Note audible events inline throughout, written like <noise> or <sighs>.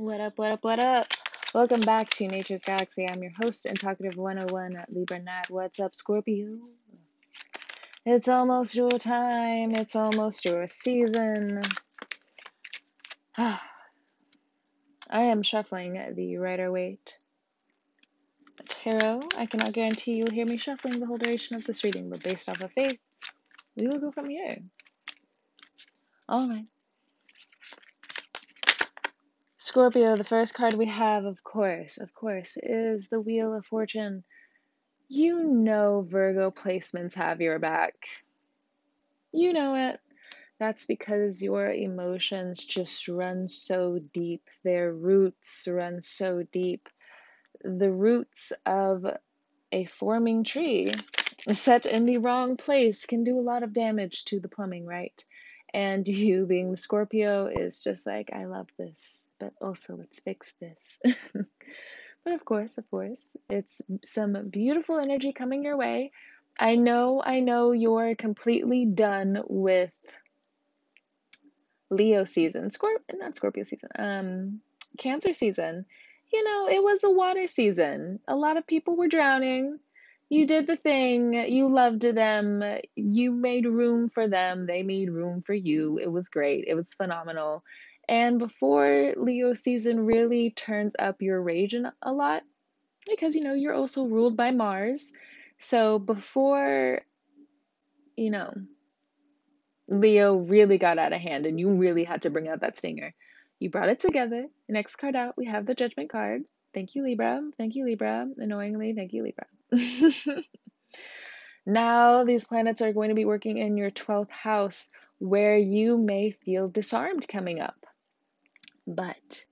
What up, what up, what up? Welcome back to Nature's Galaxy. I'm your host and talkative 101 Libra Nat. What's up, Scorpio? It's almost your time. It's almost your season. <sighs> I am shuffling the Rider Waite Tarot. I cannot guarantee you'll hear me shuffling the whole duration of this reading, but based off of faith, we will go from here. All right. Scorpio, the first card we have, of course, of course, is the Wheel of Fortune. You know Virgo placements have your back. You know it. That's because your emotions just run so deep. Their roots run so deep. The roots of a forming tree set in the wrong place can do a lot of damage to the plumbing, right? And <laughs> you, being the Scorpio, is just like, I love this, but also let's fix this. <laughs> but of course, of course, it's some beautiful energy coming your way. I know, I know you're completely done with Leo season, Scorp, not Scorpio season, um, Cancer season. You know, it was a water season. A lot of people were drowning you did the thing, you loved them, you made room for them, they made room for you. It was great, it was phenomenal. And before Leo season really turns up your rage a lot, because you know, you're also ruled by Mars. So before, you know, Leo really got out of hand and you really had to bring out that stinger, you brought it together. Next card out, we have the Judgment card. Thank you, Libra. Thank you, Libra. Annoyingly, thank you, Libra. <laughs> now, these planets are going to be working in your 12th house where you may feel disarmed coming up. But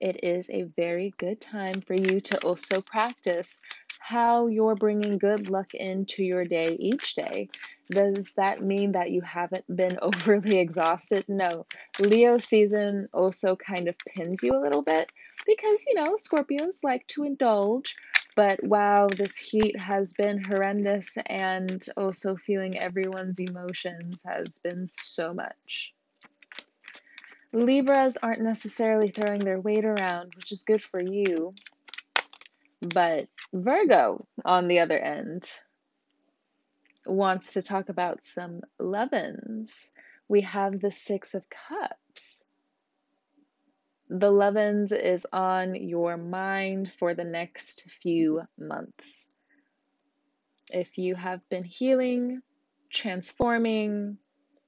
it is a very good time for you to also practice how you're bringing good luck into your day each day. Does that mean that you haven't been <laughs> overly exhausted? No. Leo season also kind of pins you a little bit because, you know, Scorpios like to indulge. But wow, this heat has been horrendous, and also feeling everyone's emotions has been so much. Libras aren't necessarily throwing their weight around, which is good for you. But Virgo, on the other end, wants to talk about some lovin's. We have the Six of Cups. The lovin's is on your mind for the next few months. If you have been healing, transforming,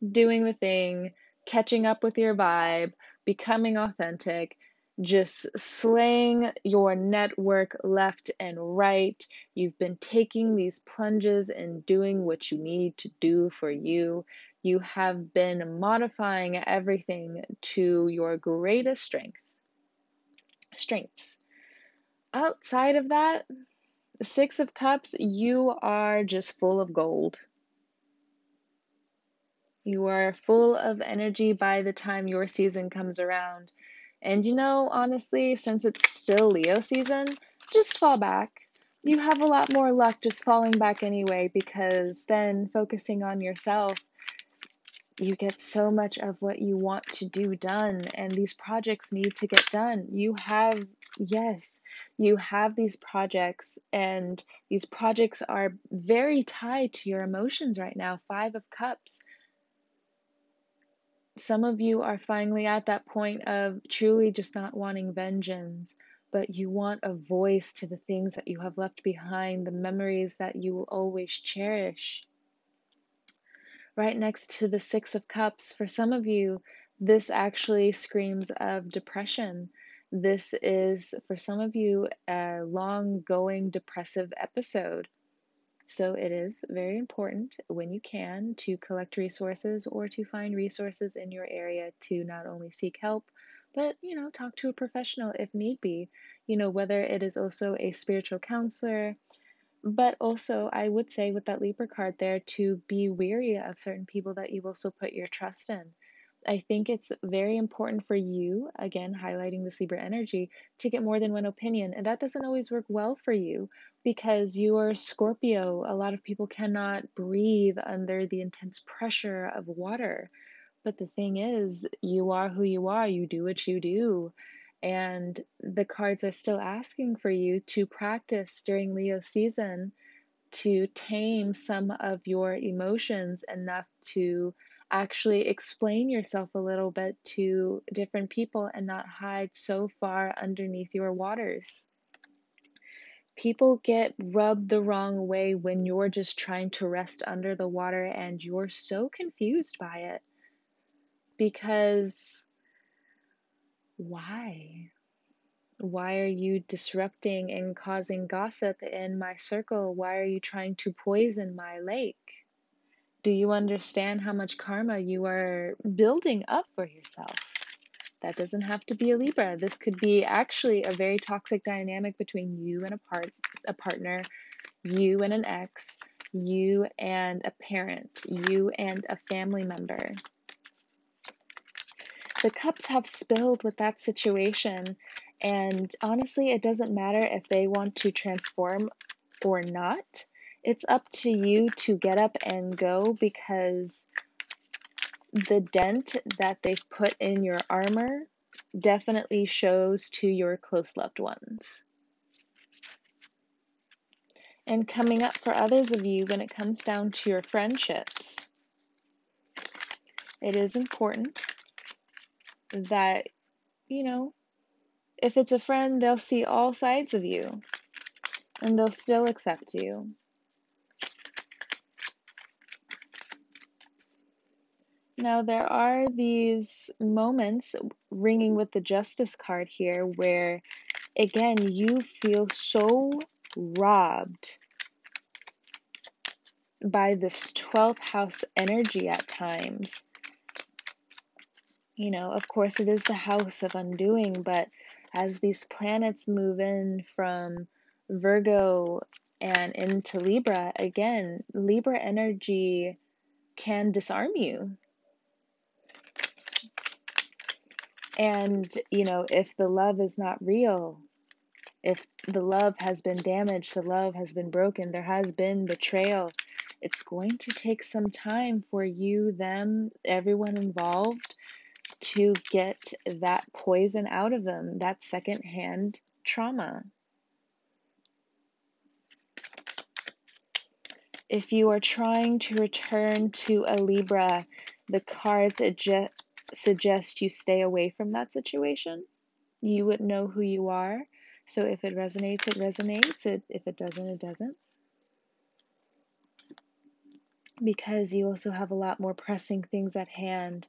doing the thing, catching up with your vibe, becoming authentic, just slaying your network left and right. You've been taking these plunges and doing what you need to do for you. You have been modifying everything to your greatest strength. Strengths. Outside of that, Six of Cups, you are just full of gold. You are full of energy by the time your season comes around. And you know, honestly, since it's still Leo season, just fall back. You have a lot more luck just falling back anyway because then focusing on yourself, you get so much of what you want to do done, and these projects need to get done. You have, yes, you have these projects, and these projects are very tied to your emotions right now. Five of Cups some of you are finally at that point of truly just not wanting vengeance, but you want a voice to the things that you have left behind, the memories that you will always cherish. Right next to the Six of Cups, for some of you, this actually screams of depression. This is, for some of you, a long going depressive episode. So it is very important when you can to collect resources or to find resources in your area to not only seek help, but you know, talk to a professional if need be. You know, whether it is also a spiritual counselor, but also I would say with that Libra card there to be weary of certain people that you also put your trust in. I think it's very important for you, again, highlighting the Libra energy, to get more than one opinion. And that doesn't always work well for you because you are Scorpio. A lot of people cannot breathe under the intense pressure of water. But the thing is, you are who you are, you do what you do. And the cards are still asking for you to practice during Leo season to tame some of your emotions enough to actually explain yourself a little bit to different people and not hide so far underneath your waters. People get rubbed the wrong way when you're just trying to rest under the water and you're so confused by it. Because why? Why are you disrupting and causing gossip in my circle? Why are you trying to poison my lake? Do you understand how much karma you are building up for yourself? That doesn't have to be a Libra. This could be actually a very toxic dynamic between you and a part a partner, you and an ex, you and a parent, you and a family member. The cups have spilled with that situation, and honestly, it doesn't matter if they want to transform or not it's up to you to get up and go because the dent that they've put in your armor definitely shows to your close loved ones. And coming up for others of you when it comes down to your friendships, it is important that, you know, if it's a friend, they'll see all sides of you and they'll still accept you. Now, there are these moments ringing with the Justice card here where, again, you feel so robbed by this 12th house energy at times. You know, of course, it is the house of undoing, but as these planets move in from Virgo and into Libra, again, Libra energy can disarm you. And, you know, if the love is not real, if the love has been damaged, the love has been broken, there has been betrayal, it's going to take some time for you, them, everyone involved to get that poison out of them, that secondhand trauma. If you are trying to return to a Libra, the cards suggest you stay away from that situation. You would know who you are. So if it resonates, it resonates. It, if it doesn't, it doesn't. Because you also have a lot more pressing things at hand.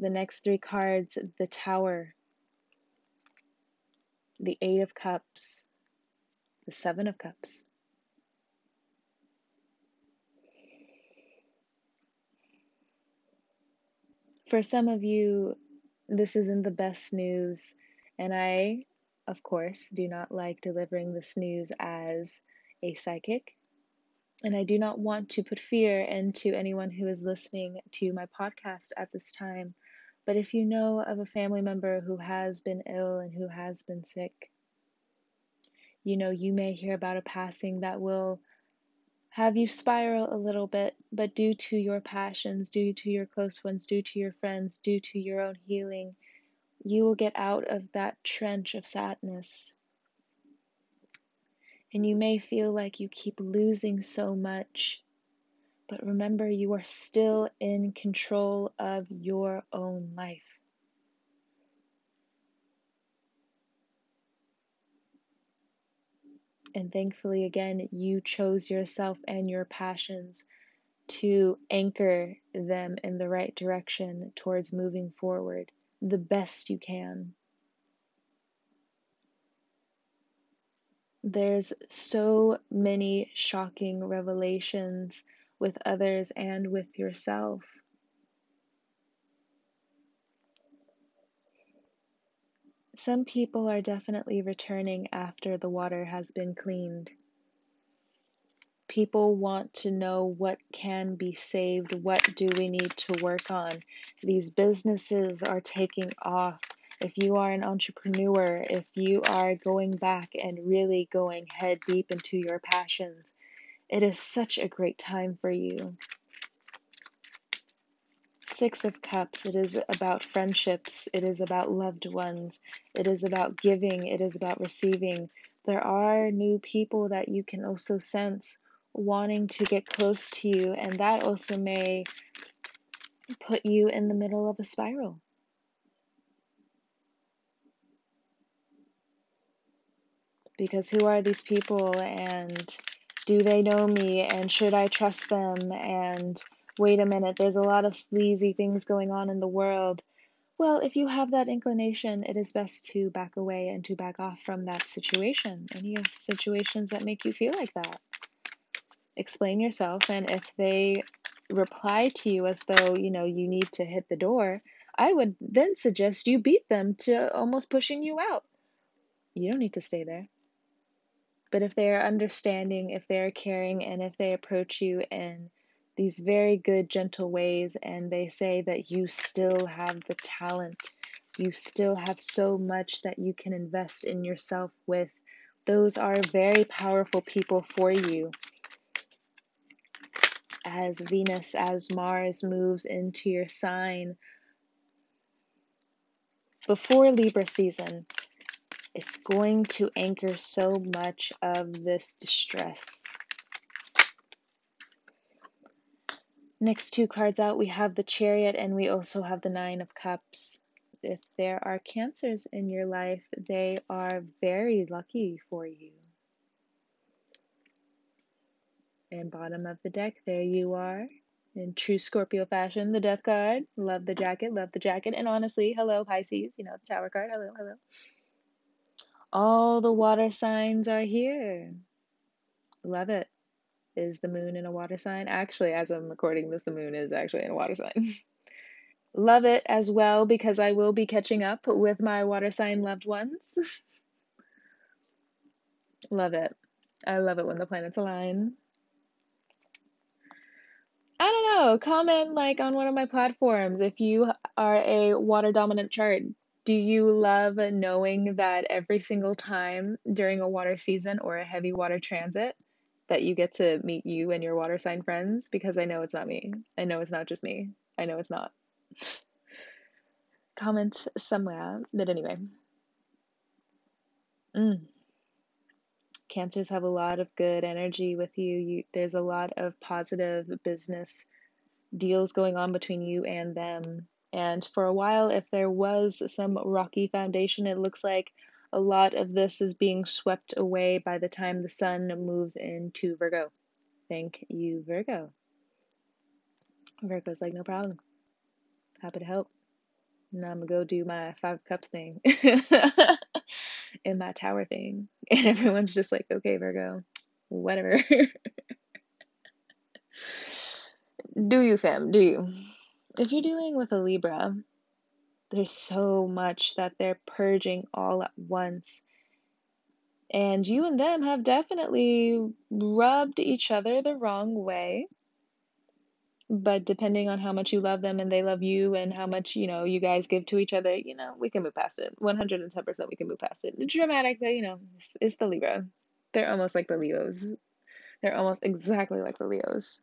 The next three cards the Tower, the Eight of Cups, the Seven of Cups. For some of you, this isn't the best news, and I, of course, do not like delivering this news as a psychic. And I do not want to put fear into anyone who is listening to my podcast at this time. But if you know of a family member who has been ill and who has been sick, you know, you may hear about a passing that will have you spiral a little bit, but due to your passions, due to your close ones, due to your friends, due to your own healing, you will get out of that trench of sadness. And you may feel like you keep losing so much, but remember, you are still in control of your own life. And thankfully, again, you chose yourself and your passions to anchor them in the right direction towards moving forward the best you can. There's so many shocking revelations with others and with yourself. Some people are definitely returning after the water has been cleaned. People want to know what can be saved, what do we need to work on. These businesses are taking off. If you are an entrepreneur, if you are going back and really going head deep into your passions, it is such a great time for you. Six of Cups, it is about friendships, it is about loved ones, it is about giving, it is about receiving. There are new people that you can also sense wanting to get close to you, and that also may put you in the middle of a spiral. Because who are these people, and do they know me, and should I trust them, and wait a minute, there's a lot of sleazy things going on in the world. Well, if you have that inclination, it is best to back away and to back off from that situation. Any of situations that make you feel like that. Explain yourself, and if they reply to you as though, you know, you need to hit the door, I would then suggest you beat them to almost pushing you out. You don't need to stay there. But if they are understanding, if they are caring, and if they approach you in these very good, gentle ways, and they say that you still have the talent, you still have so much that you can invest in yourself with. Those are very powerful people for you. As Venus, as Mars moves into your sign before Libra season, it's going to anchor so much of this distress Next two cards out, we have the Chariot and we also have the Nine of Cups. If there are cancers in your life, they are very lucky for you. And bottom of the deck, there you are. In true Scorpio fashion, the Death card. Love the jacket, love the jacket. And honestly, hello, Pisces. You know, the Tower card. Hello, hello. All the water signs are here. Love it is the moon in a water sign. Actually, as I'm recording this, the moon is actually in a water sign. <laughs> love it as well because I will be catching up with my water sign loved ones. <laughs> love it. I love it when the planets align. I don't know. Comment like on one of my platforms if you are a water dominant chart. Do you love knowing that every single time during a water season or a heavy water transit, that you get to meet you and your water sign friends because I know it's not me. I know it's not just me. I know it's not. Comment somewhere. But anyway. Mm. Cancers have a lot of good energy with you. you. There's a lot of positive business deals going on between you and them. And for a while, if there was some rocky foundation, it looks like a lot of this is being swept away by the time the sun moves into Virgo. Thank you, Virgo. Virgo's like, no problem. Happy to help. Now I'm gonna go do my five cups thing <laughs> and my tower thing. <laughs> And everyone's just like, okay, Virgo, whatever. <laughs> do you, fam? Do you? If you're dealing with a Libra, there's so much that they're purging all at once. And you and them have definitely rubbed each other the wrong way. But depending on how much you love them and they love you and how much, you know, you guys give to each other, you know, we can move past it. 110% we can move past it. Dramatic, but, you know, it's, it's the Libra. They're almost like the Leos. They're almost exactly like the Leos.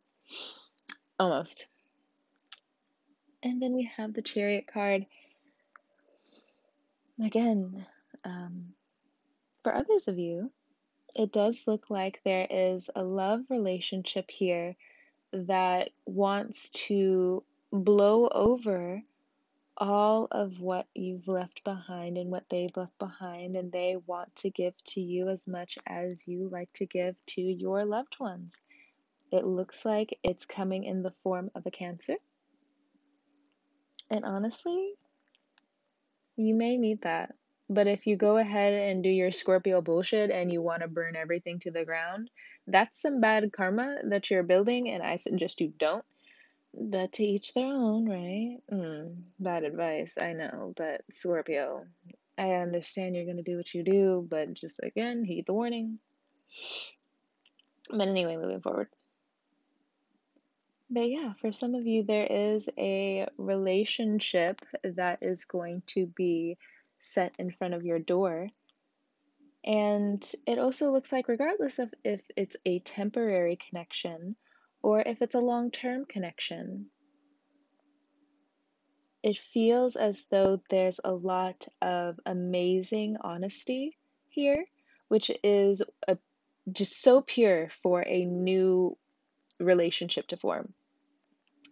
Almost. And then we have the Chariot card again, um, for others of you, it does look like there is a love relationship here that wants to blow over all of what you've left behind and what they've left behind, and they want to give to you as much as you like to give to your loved ones. It looks like it's coming in the form of a cancer. And honestly, you may need that. But if you go ahead and do your Scorpio bullshit and you want to burn everything to the ground, that's some bad karma that you're building, and I suggest you don't. But to each their own, right? Mm, bad advice, I know. But Scorpio, I understand you're going to do what you do, but just again, heed the warning. But anyway, moving forward. But yeah, for some of you, there is a relationship that is going to be set in front of your door. And it also looks like, regardless of if it's a temporary connection or if it's a long term connection, it feels as though there's a lot of amazing honesty here, which is a, just so pure for a new relationship to form.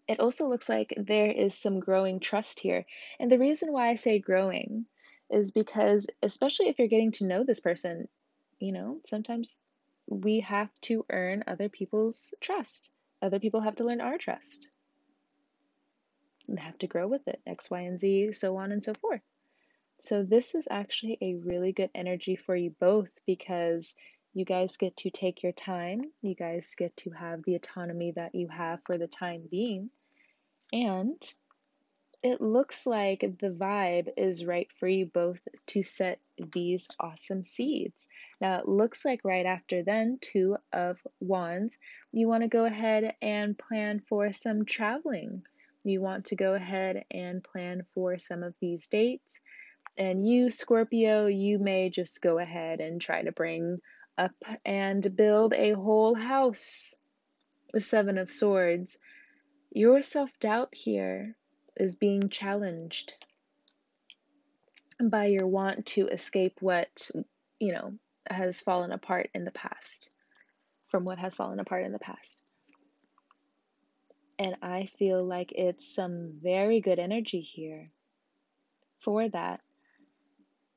It also looks like there is some growing trust here. And the reason why I say growing is because, especially if you're getting to know this person, you know, sometimes we have to earn other people's trust. Other people have to learn our trust. And have to grow with it, X, Y, and Z, so on and so forth. So, this is actually a really good energy for you both because you guys get to take your time. You guys get to have the autonomy that you have for the time being. And it looks like the vibe is right for you both to set these awesome seeds. Now, it looks like right after then, Two of Wands, you want to go ahead and plan for some traveling. You want to go ahead and plan for some of these dates. And you, Scorpio, you may just go ahead and try to bring up and build a whole house. The Seven of Swords. Your self doubt here is being challenged by your want to escape what, you know, has fallen apart in the past, from what has fallen apart in the past. And I feel like it's some very good energy here for that.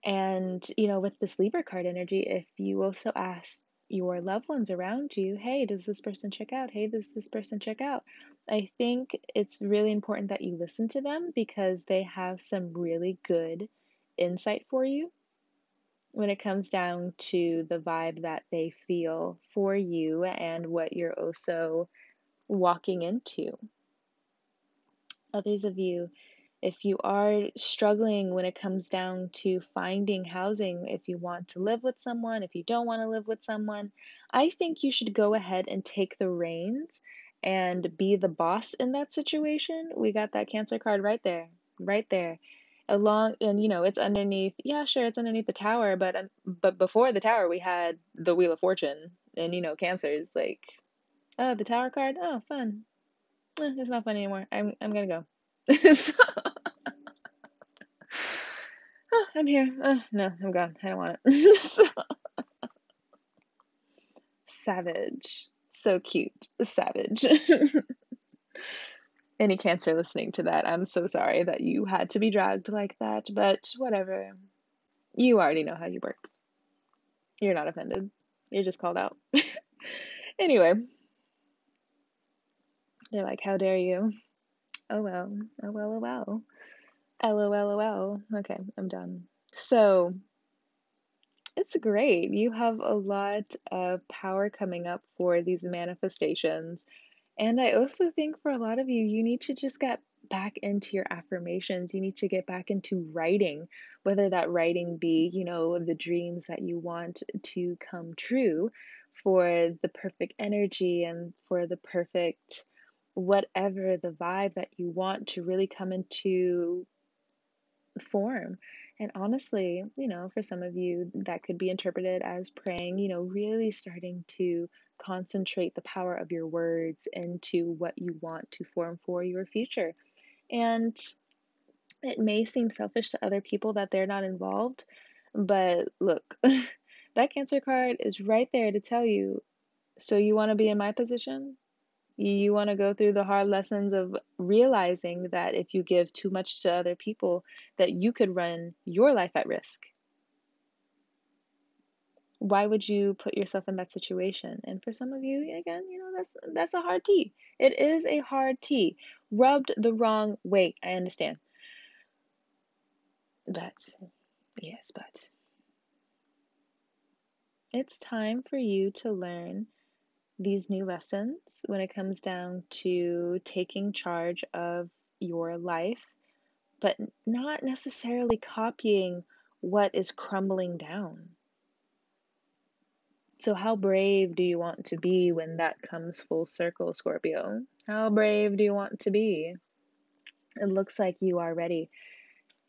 And, you know, with this Libra card energy, if you also ask your loved ones around you, hey, does this person check out? Hey, does this person check out? I think it's really important that you listen to them because they have some really good insight for you when it comes down to the vibe that they feel for you and what you're also walking into. Others of you if you are struggling when it comes down to finding housing, if you want to live with someone, if you don't want to live with someone, I think you should go ahead and take the reins and be the boss in that situation. We got that cancer card right there, right there. Along and you know, it's underneath. Yeah, sure, it's underneath the tower, but uh, but before the tower, we had the Wheel of Fortune, and you know, cancers like, oh, the tower card. Oh, fun. Eh, it's not fun anymore. I'm I'm gonna go. <laughs> so, oh, <sighs> I'm here. Oh, no, I'm gone. I don't want it. <laughs> so, <laughs> savage. So cute. Savage. <laughs> Any cancer listening to that, I'm so sorry that you had to be dragged like that, but whatever. You already know how you work. You're not offended. You're just called out. <laughs> anyway, they're like, How dare you? Oh well, oh well, oh well. LOLOL. Okay, I'm done. So, it's great. You have a lot of power coming up for these manifestations. And I also think for a lot of you, you need to just get back into your affirmations. You need to get back into writing, whether that writing be, you know, the dreams that you want to come true for the perfect energy and for the perfect whatever the vibe that you want to really come into form. And honestly, you know, for some of you, that could be interpreted as praying, you know, really starting to concentrate the power of your words into what you want to form for your future. And it may seem selfish to other people that they're not involved, but look, <laughs> that Cancer card is right there to tell you so you want to be in my position? You want to go through the hard lessons of realizing that if you give too much to other people, that you could run your life at risk. Why would you put yourself in that situation? And for some of you, again, you know, that's that's a hard T. It is a hard T. Rubbed the wrong way. I understand. But yes, but it's time for you to learn these new lessons when it comes down to taking charge of your life, but not necessarily copying what is crumbling down. So, how brave do you want to be when that comes full circle, Scorpio? How brave do you want to be? It looks like you are ready.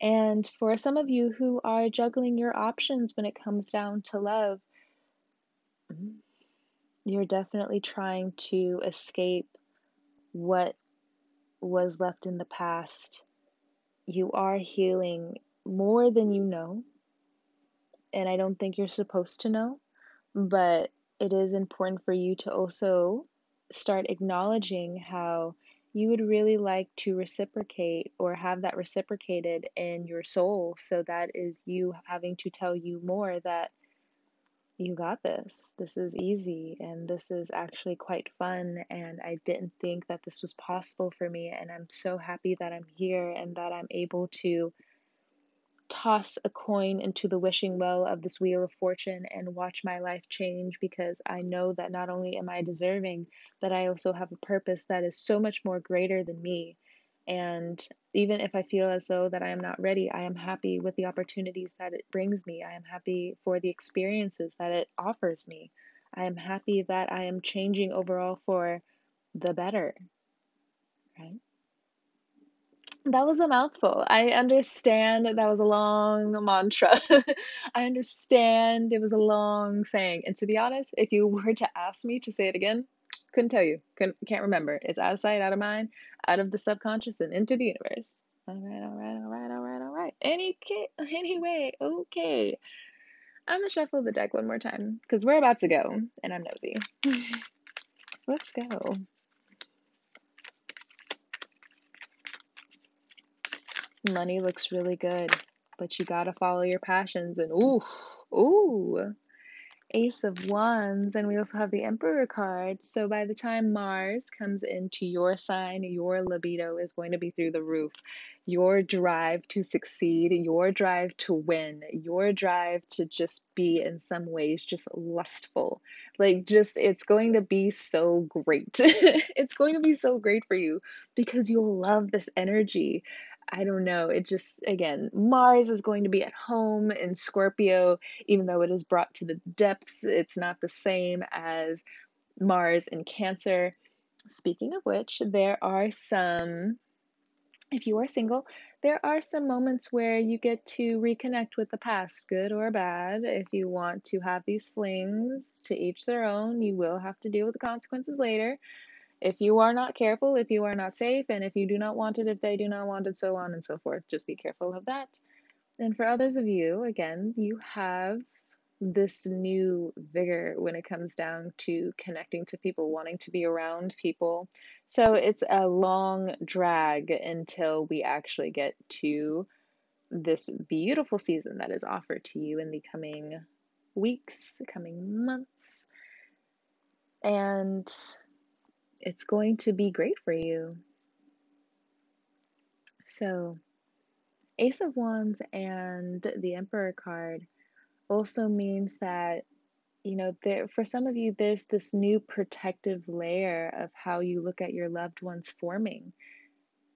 And for some of you who are juggling your options when it comes down to love, you're definitely trying to escape what was left in the past. you are healing more than you know. And I don't think you're supposed to know, but it is important for you to also start acknowledging how you would really like to reciprocate or have that reciprocated in your soul. So that is you having to tell you more that you got this. This is easy and this is actually quite fun. And I didn't think that this was possible for me. And I'm so happy that I'm here and that I'm able to toss a coin into the wishing well of this wheel of fortune and watch my life change because I know that not only am I deserving, but I also have a purpose that is so much more greater than me. And even if I feel as though that I am not ready, I am happy with the opportunities that it brings me. I am happy for the experiences that it offers me. I am happy that I am changing overall for the better. Right? That was a mouthful. I understand that was a long mantra. <laughs> I understand it was a long saying. And to be honest, if you were to ask me to say it again, couldn't tell you. Couldn't, can't remember. It's out of sight, out of mind, out of the subconscious and into the universe. All right, all right, all right, all right, all right. Any <laughs> anyway, okay. I'm gonna shuffle the deck one more time because we're about to go and I'm nosy. <laughs> Let's go. Money looks really good, but you gotta follow your passions and ooh, ooh. Ace of Wands, and we also have the Emperor card. So by the time Mars comes into your sign, your libido is going to be through the roof. Your drive to succeed, your drive to win, your drive to just be in some ways just lustful. Like, just it's going to be so great. <laughs> it's going to be so great for you because you'll love this energy. I don't know. It just, again, Mars is going to be at home in Scorpio, even though it is brought to the depths. It's not the same as Mars in Cancer. Speaking of which, there are some, if you are single, there are some moments where you get to reconnect with the past, good or bad. If you want to have these flings, to each their own, you will have to deal with the consequences later. If you are not careful, if you are not safe, and if you do not want it, if they do not want it, so on and so forth, just be careful of that. And for others of you, again, you have this new vigor when it comes down to connecting to people, wanting to be around people. So it's a long drag until we actually get to this beautiful season that is offered to you in the coming weeks, coming months. And it's going to be great for you. So, Ace of Wands and the Emperor card also means that you know there for some of you there's this new protective layer of how you look at your loved ones forming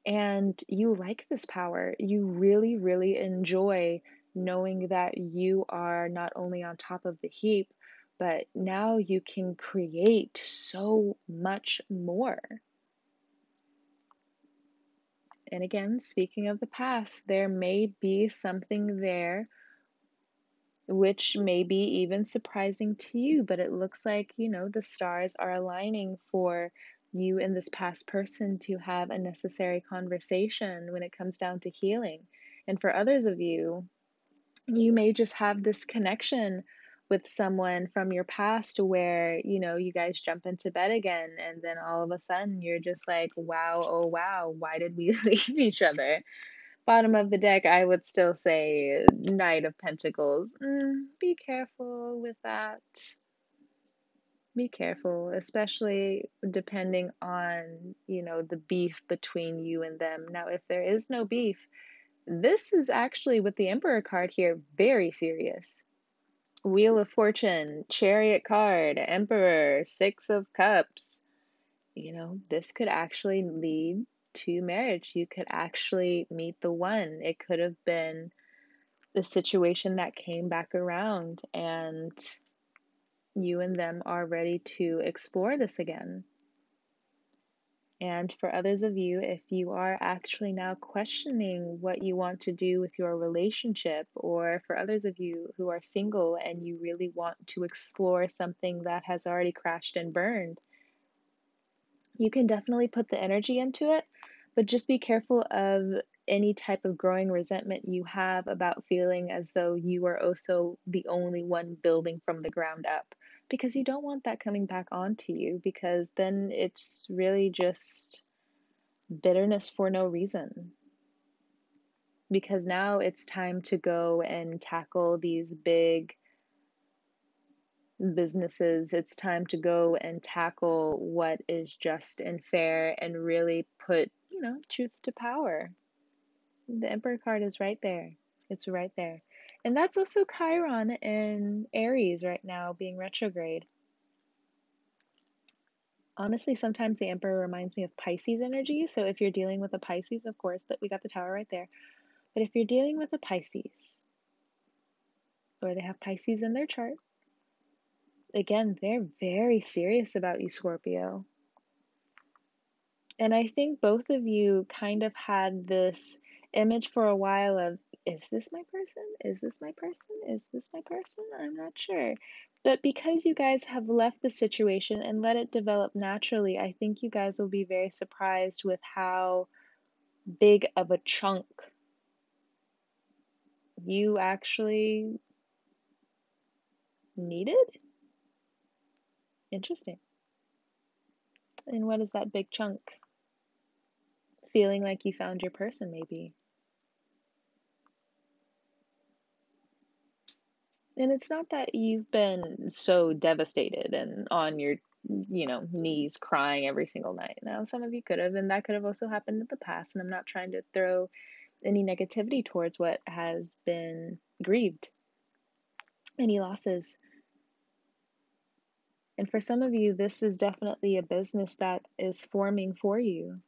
and you like this power you really really enjoy knowing that you are not only on top of the heap but now you can create so much more. And again, speaking of the past, there may be something there which may be even surprising to you, but it looks like, you know, the stars are aligning for you and this past person to have a necessary conversation when it comes down to healing. And for others of you, you may just have this connection with someone from your past where you know you guys jump into bed again and then all of a sudden you're just like wow oh wow why did we <laughs> leave each other? Bottom of the deck i would still say knight of pentacles. Mm, be careful with that. Be careful especially depending on you know the beef between you and them. Now if there is no beef this is actually with the emperor card here very serious Wheel of Fortune, Chariot card, Emperor, Six of Cups. You know, this could actually lead to marriage. You could actually meet the one. It could have been the situation that came back around, and you and them are ready to explore this again. And for others of you, if you are actually now questioning what you want to do with your relationship, or for others of you who are single and you really want to explore something that has already crashed and burned, you can definitely put the energy into it, but just be careful of any type of growing resentment you have about feeling as though you are also the only one building from the ground up because you don't want that coming back onto you because then it's really just bitterness for no reason. Because now it's time to go and tackle these big businesses. It's time to go and tackle what is just and fair and really put, you know, truth to power. The Emperor card is right there. It's right there. And that's also Chiron in Aries right now being retrograde. Honestly, sometimes the Emperor reminds me of Pisces energy. So if you're dealing with a Pisces, of course, that we got the tower right there. But if you're dealing with a Pisces, or they have Pisces in their chart, again, they're very serious about you, Scorpio. And I think both of you kind of had this image for a while of is this my person? Is this my person? Is this my person? I'm not sure. But because you guys have left the situation and let it develop naturally, I think you guys will be very surprised with how big of a chunk you actually needed. Interesting. And what is that big chunk? Feeling like you found your person, maybe. And it's not that you've been so devastated and on your, you know, knees crying every single night. Now, some of you could have, and that could have also happened in the past. And I'm not trying to throw any negativity towards what has been grieved, any losses. And for some of you, this is definitely a business that is forming for you.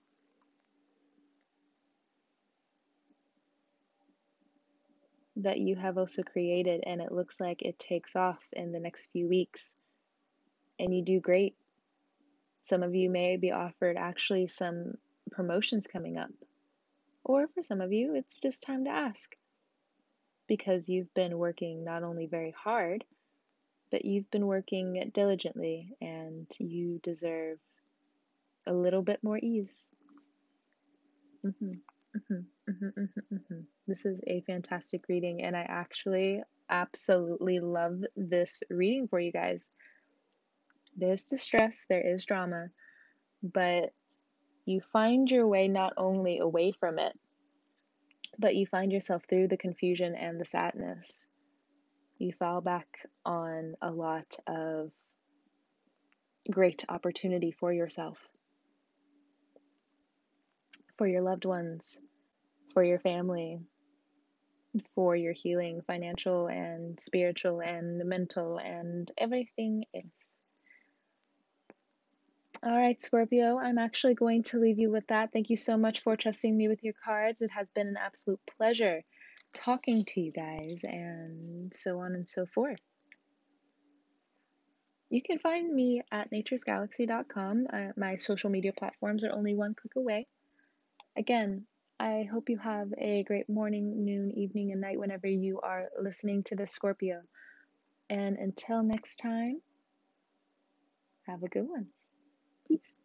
That you have also created, and it looks like it takes off in the next few weeks, and you do great. Some of you may be offered actually some promotions coming up, or for some of you, it's just time to ask because you've been working not only very hard, but you've been working diligently and you deserve a little bit more ease. Mm-hmm. Mm-hmm, mm-hmm, mm-hmm. This is a fantastic reading, and I actually absolutely love this reading for you guys. There's distress, there is drama, but you find your way not only away from it, but you find yourself through the confusion and the sadness. You fall back on a lot of great opportunity for yourself, for your loved ones, for your family, for your healing, financial and spiritual and mental and everything else. All right, Scorpio, I'm actually going to leave you with that. Thank you so much for trusting me with your cards. It has been an absolute pleasure talking to you guys and so on and so forth. You can find me at naturesgalaxy.com. Uh, my social media platforms are only one click away. Again, I hope you have a great morning, noon, evening, and night whenever you are listening to this Scorpio. And until next time, have a good one. Peace.